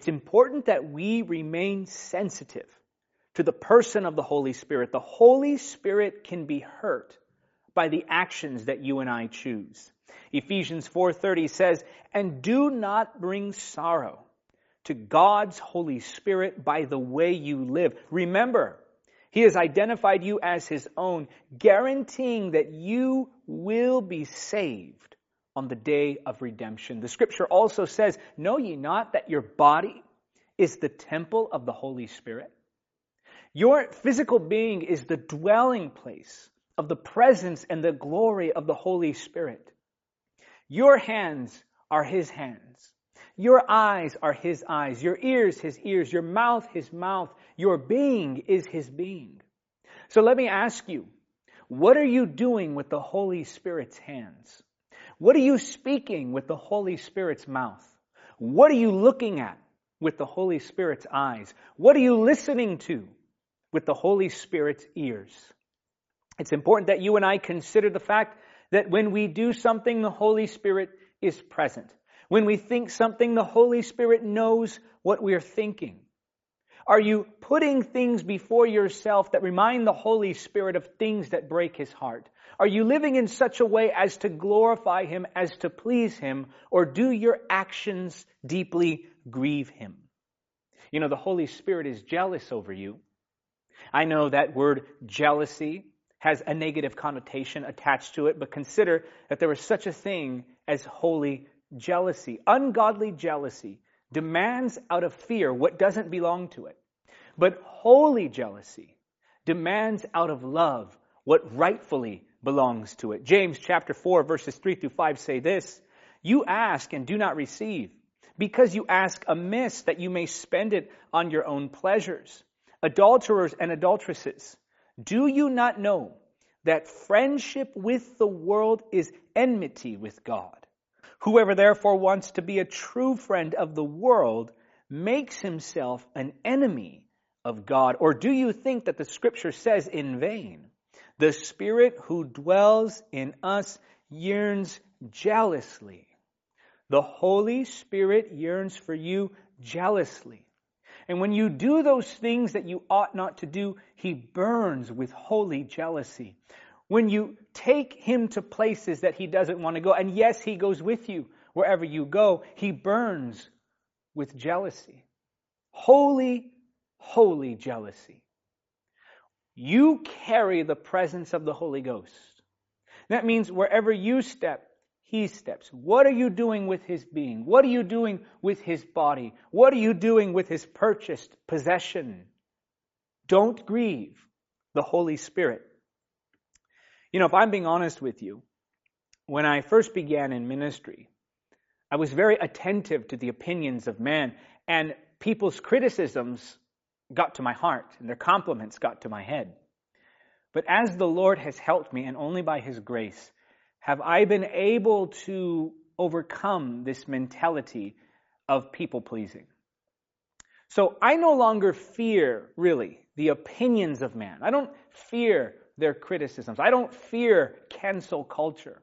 It's important that we remain sensitive to the person of the Holy Spirit. The Holy Spirit can be hurt by the actions that you and I choose. Ephesians 4:30 says, "And do not bring sorrow to God's Holy Spirit by the way you live." Remember, he has identified you as his own, guaranteeing that you will be saved on the day of redemption. The scripture also says, Know ye not that your body is the temple of the Holy Spirit? Your physical being is the dwelling place of the presence and the glory of the Holy Spirit. Your hands are His hands. Your eyes are His eyes. Your ears, His ears. Your mouth, His mouth. Your being is His being. So let me ask you, what are you doing with the Holy Spirit's hands? What are you speaking with the Holy Spirit's mouth? What are you looking at with the Holy Spirit's eyes? What are you listening to with the Holy Spirit's ears. It's important that you and I consider the fact that when we do something, the Holy Spirit is present. When we think something, the Holy Spirit knows what we're thinking. Are you putting things before yourself that remind the Holy Spirit of things that break his heart? Are you living in such a way as to glorify him, as to please him, or do your actions deeply grieve him? You know, the Holy Spirit is jealous over you. I know that word jealousy has a negative connotation attached to it, but consider that there is such a thing as holy jealousy. Ungodly jealousy demands out of fear what doesn't belong to it. But holy jealousy demands out of love what rightfully belongs to it. James chapter 4 verses 3 through 5 say this, You ask and do not receive, because you ask amiss that you may spend it on your own pleasures adulterers and adulteresses, do you not know that friendship with the world is enmity with God? Whoever therefore wants to be a true friend of the world makes himself an enemy of God. Or do you think that the scripture says in vain, the Spirit who dwells in us yearns jealously? The Holy Spirit yearns for you jealously. And when you do those things that you ought not to do, he burns with holy jealousy. When you take him to places that he doesn't want to go, and yes, he goes with you wherever you go, he burns with jealousy. Holy, holy jealousy. You carry the presence of the Holy Ghost. That means wherever you step, he steps. What are you doing with his being? What are you doing with his body? What are you doing with his purchased possession? Don't grieve the Holy Spirit. You know, if I'm being honest with you, when I first began in ministry, I was very attentive to the opinions of man, and people's criticisms got to my heart, and their compliments got to my head. But as the Lord has helped me, and only by His grace, have I been able to overcome this mentality of people pleasing? So I no longer fear, really, the opinions of man. I don't fear their criticisms. I don't fear cancel culture.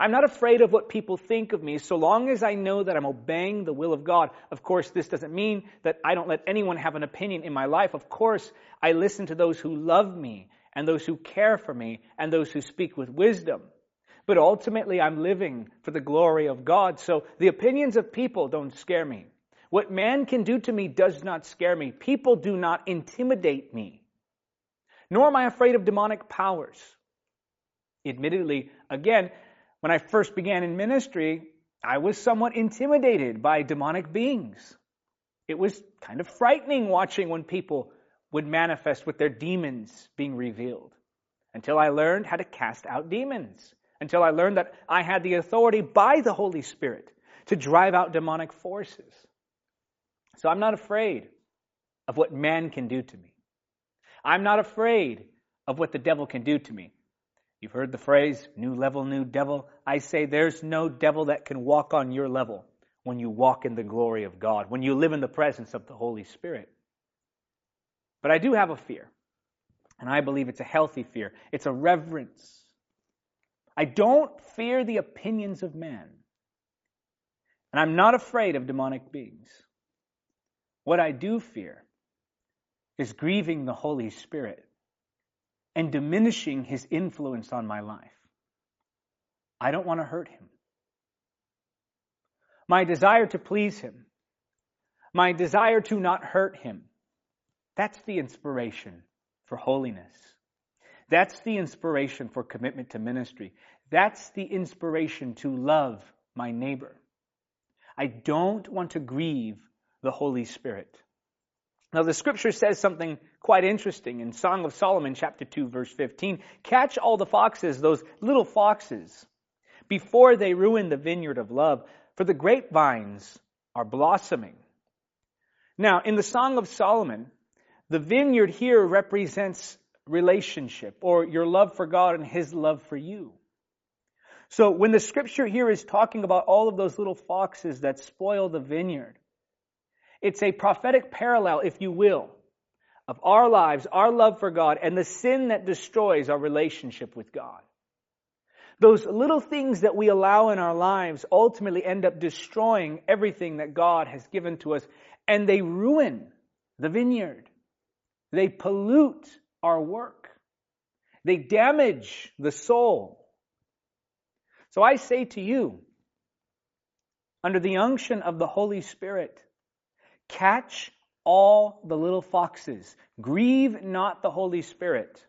I'm not afraid of what people think of me so long as I know that I'm obeying the will of God. Of course, this doesn't mean that I don't let anyone have an opinion in my life. Of course, I listen to those who love me and those who care for me and those who speak with wisdom but ultimately I'm living for the glory of God. So the opinions of people don't scare me. What man can do to me does not scare me. People do not intimidate me. Nor am I afraid of demonic powers. Admittedly, again, when I first began in ministry, I was somewhat intimidated by demonic beings. It was kind of frightening watching when people would manifest with their demons being revealed until I learned how to cast out demons until I learned that I had the authority by the Holy Spirit to drive out demonic forces. So I'm not afraid of what man can do to me. I'm not afraid of what the devil can do to me. You've heard the phrase, new level, new devil. I say there's no devil that can walk on your level when you walk in the glory of God, when you live in the presence of the Holy Spirit. But I do have a fear, and I believe it's a healthy fear. It's a reverence I don't fear the opinions of men. And I'm not afraid of demonic beings. What I do fear is grieving the Holy Spirit and diminishing his influence on my life. I don't want to hurt him. My desire to please him, my desire to not hurt him, that's the inspiration for holiness. That's the inspiration for commitment to ministry. That's the inspiration to love my neighbor. I don't want to grieve the Holy Spirit. Now, the scripture says something quite interesting in Song of Solomon, chapter 2, verse 15. Catch all the foxes, those little foxes, before they ruin the vineyard of love, for the grapevines are blossoming. Now, in the Song of Solomon, the vineyard here represents relationship or your love for God and His love for you. So when the scripture here is talking about all of those little foxes that spoil the vineyard, it's a prophetic parallel, if you will, of our lives, our love for God, and the sin that destroys our relationship with God. Those little things that we allow in our lives ultimately end up destroying everything that God has given to us, and they ruin the vineyard. They pollute our work. They damage the soul. So I say to you, under the unction of the Holy Spirit, Catch all the little foxes. Grieve not the Holy Spirit.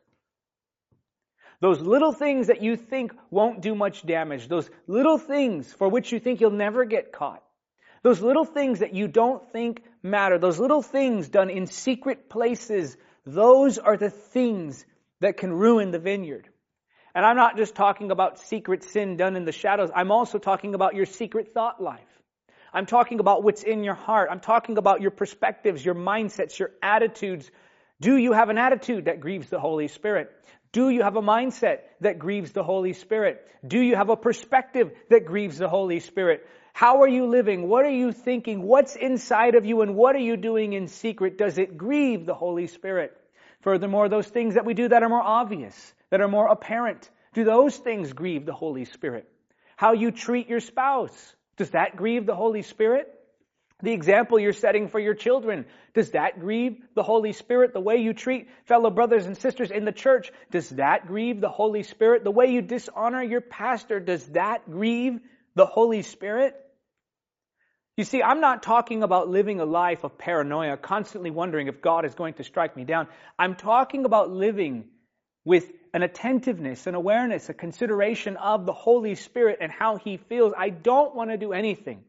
Those little things that you think won't do much damage, those little things for which you think you'll never get caught, those little things that you don't think matter, those little things done in secret places, those are the things that can ruin the vineyard. And I'm not just talking about secret sin done in the shadows, I'm also talking about your secret thought life. I'm talking about what's in your heart. I'm talking about your perspectives, your mindsets, your attitudes. Do you have an attitude that grieves the Holy Spirit? Do you have a mindset that grieves the Holy Spirit? Do you have a perspective that grieves the Holy Spirit? How are you living? What are you thinking? What's inside of you and what are you doing in secret? Does it grieve the Holy Spirit? Furthermore, those things that we do that are more obvious, that are more apparent, do those things grieve the Holy Spirit? How you treat your spouse, does that grieve the Holy Spirit? The example you're setting for your children, does that grieve the Holy Spirit? The way you treat fellow brothers and sisters in the church, does that grieve the Holy Spirit? The way you dishonor your pastor, does that grieve the Holy Spirit? You see, I'm not talking about living a life of paranoia, constantly wondering if God is going to strike me down. I'm talking about living with an attentiveness, an awareness, a consideration of the Holy Spirit and how He feels. I don't want to do anything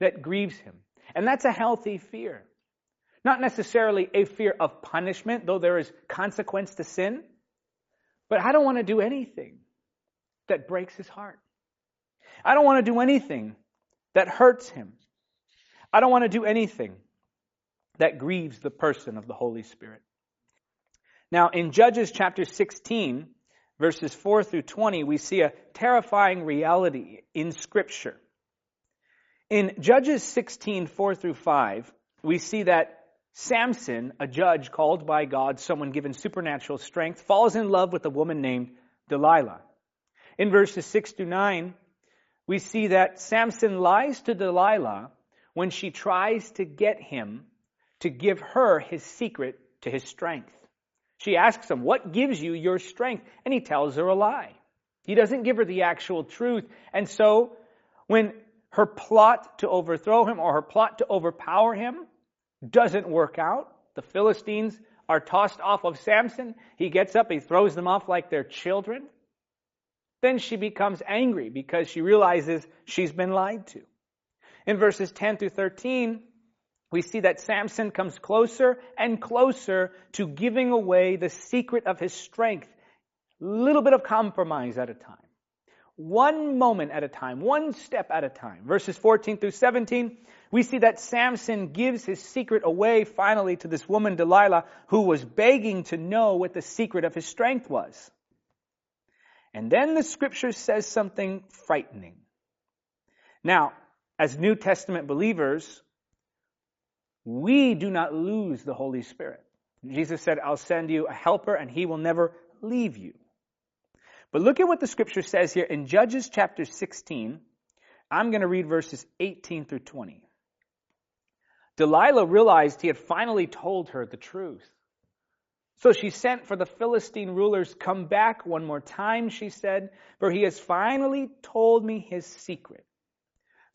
that grieves Him. And that's a healthy fear. Not necessarily a fear of punishment, though there is consequence to sin, but I don't want to do anything that breaks His heart. I don't want to do anything that hurts Him. I don't want to do anything that grieves the person of the Holy Spirit. Now, in Judges chapter 16, verses 4 through 20, we see a terrifying reality in Scripture. In Judges 16, 4 through 5, we see that Samson, a judge called by God, someone given supernatural strength, falls in love with a woman named Delilah. In verses 6 through 9, we see that Samson lies to Delilah when she tries to get him to give her his secret to his strength. She asks him, What gives you your strength? And he tells her a lie. He doesn't give her the actual truth. And so, when her plot to overthrow him or her plot to overpower him doesn't work out, the Philistines are tossed off of Samson. He gets up, he throws them off like they're children. Then she becomes angry because she realizes she's been lied to. In verses 10 through 13, we see that Samson comes closer and closer to giving away the secret of his strength, little bit of compromise at a time. One moment at a time, one step at a time. Verses 14 through 17, we see that Samson gives his secret away finally to this woman Delilah who was begging to know what the secret of his strength was. And then the scripture says something frightening. Now, as New Testament believers, we do not lose the Holy Spirit. Jesus said, I'll send you a helper and he will never leave you. But look at what the scripture says here in Judges chapter 16. I'm going to read verses 18 through 20. Delilah realized he had finally told her the truth. So she sent for the Philistine rulers. Come back one more time, she said, for he has finally told me his secret.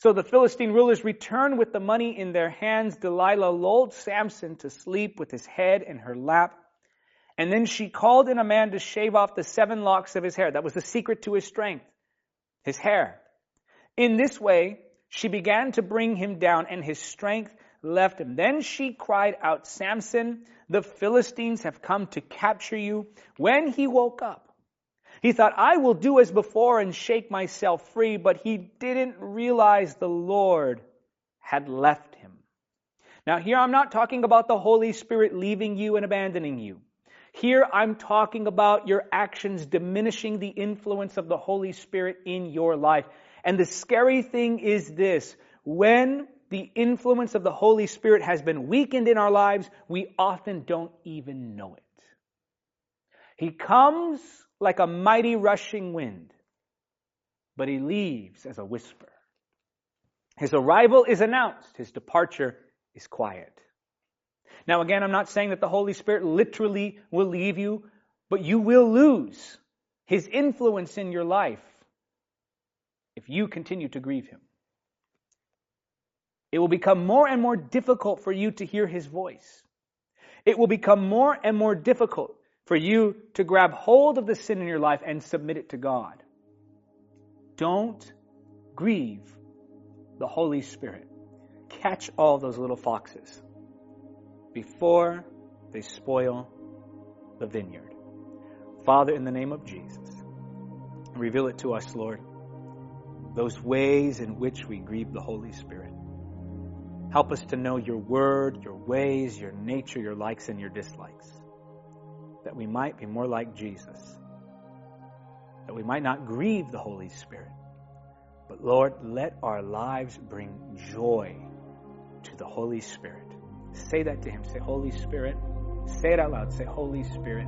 So the Philistine rulers returned with the money in their hands. Delilah lulled Samson to sleep with his head in her lap. And then she called in a man to shave off the seven locks of his hair. That was the secret to his strength. His hair. In this way, she began to bring him down and his strength left him. Then she cried out, Samson, the Philistines have come to capture you. When he woke up, he thought, I will do as before and shake myself free, but he didn't realize the Lord had left him. Now, here I'm not talking about the Holy Spirit leaving you and abandoning you. Here I'm talking about your actions diminishing the influence of the Holy Spirit in your life. And the scary thing is this when the influence of the Holy Spirit has been weakened in our lives, we often don't even know it. He comes like a mighty rushing wind, but he leaves as a whisper. His arrival is announced, his departure is quiet. Now, again, I'm not saying that the Holy Spirit literally will leave you, but you will lose his influence in your life if you continue to grieve him. It will become more and more difficult for you to hear his voice. It will become more and more difficult for you to grab hold of the sin in your life and submit it to God. Don't grieve the Holy Spirit. Catch all those little foxes before they spoil the vineyard. Father, in the name of Jesus, reveal it to us, Lord, those ways in which we grieve the Holy Spirit. Help us to know your word, your ways, your nature, your likes and your dislikes, that we might be more like Jesus, that we might not grieve the Holy Spirit. But Lord, let our lives bring joy to the Holy Spirit. Say that to Him. Say, Holy Spirit. Say it out loud. Say, Holy Spirit,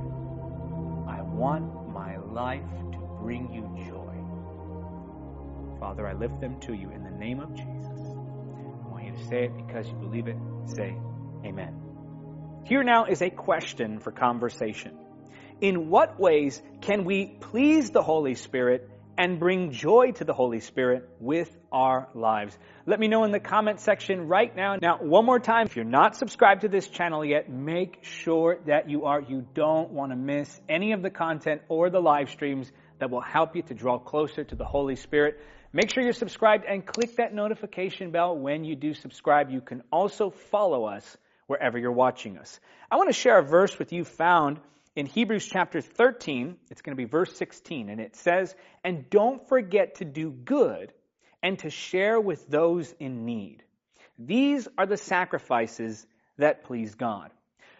I want my life to bring you joy. Father, I lift them to you in the name of Jesus. I want you to say it because you believe it. Say, Amen. Here now is a question for conversation. In what ways can we please the Holy Spirit and bring joy to the Holy Spirit with our lives. Let me know in the comment section right now. Now, one more time, if you're not subscribed to this channel yet, make sure that you are. You don't want to miss any of the content or the live streams that will help you to draw closer to the Holy Spirit. Make sure you're subscribed and click that notification bell when you do subscribe. You can also follow us wherever you're watching us. I want to share a verse with you found in Hebrews chapter 13, it's going to be verse 16, and it says, And don't forget to do good and to share with those in need. These are the sacrifices that please God.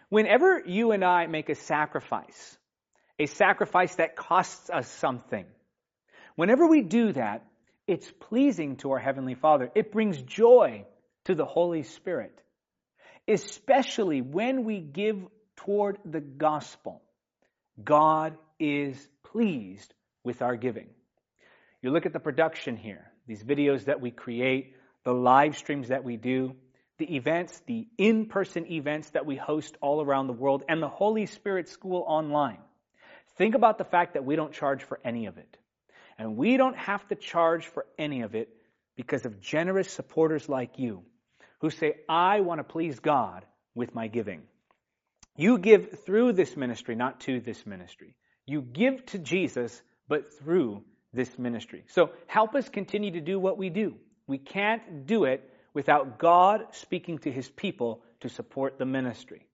Whenever you and I make a sacrifice, a sacrifice that costs us something, whenever we do that, it's pleasing to our Heavenly Father. It brings joy to the Holy Spirit, especially when we give toward the gospel. God is pleased with our giving. You look at the production here, these videos that we create, the live streams that we do, the events, the in person events that we host all around the world, and the Holy Spirit School online. Think about the fact that we don't charge for any of it. And we don't have to charge for any of it because of generous supporters like you who say, I want to please God with my giving. You give through this ministry, not to this ministry. You give to Jesus, but through this ministry. So help us continue to do what we do. We can't do it without God speaking to his people to support the ministry.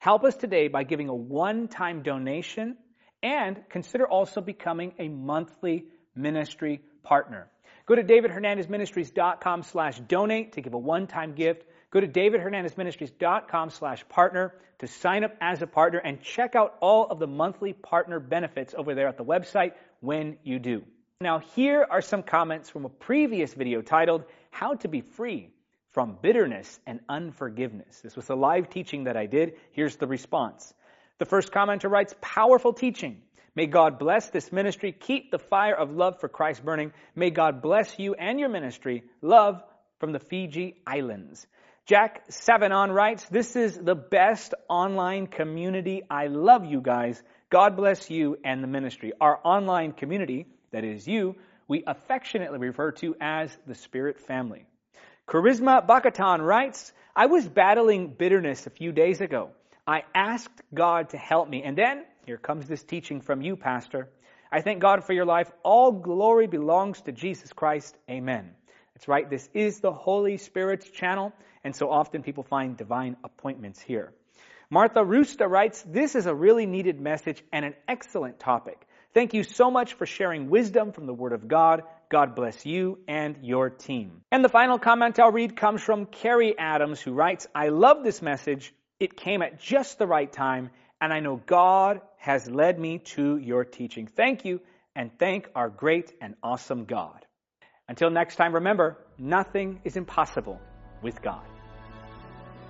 Help us today by giving a one-time donation and consider also becoming a monthly ministry partner. Go to davidhernandezministries.com slash donate to give a one-time gift. Go to davidhernandezministries.com slash partner to sign up as a partner and check out all of the monthly partner benefits over there at the website when you do. Now, here are some comments from a previous video titled, How to Be Free from Bitterness and Unforgiveness. This was a live teaching that I did. Here's the response. The first commenter writes, Powerful teaching. May God bless this ministry. Keep the fire of love for Christ burning. May God bless you and your ministry. Love from the Fiji Islands. Jack Savanon writes, This is the best online community. I love you guys. God bless you and the ministry. Our online community, that is you, we affectionately refer to as the Spirit family. Charisma Bakatan writes, I was battling bitterness a few days ago. I asked God to help me. And then, here comes this teaching from you, Pastor. I thank God for your life. All glory belongs to Jesus Christ. Amen. That's right. This is the Holy Spirit's channel. And so often people find divine appointments here. Martha Rusta writes, This is a really needed message and an excellent topic. Thank you so much for sharing wisdom from the Word of God. God bless you and your team. And the final comment I'll read comes from Carrie Adams, who writes, I love this message. It came at just the right time, and I know God has led me to your teaching. Thank you, and thank our great and awesome God. Until next time, remember, nothing is impossible with God.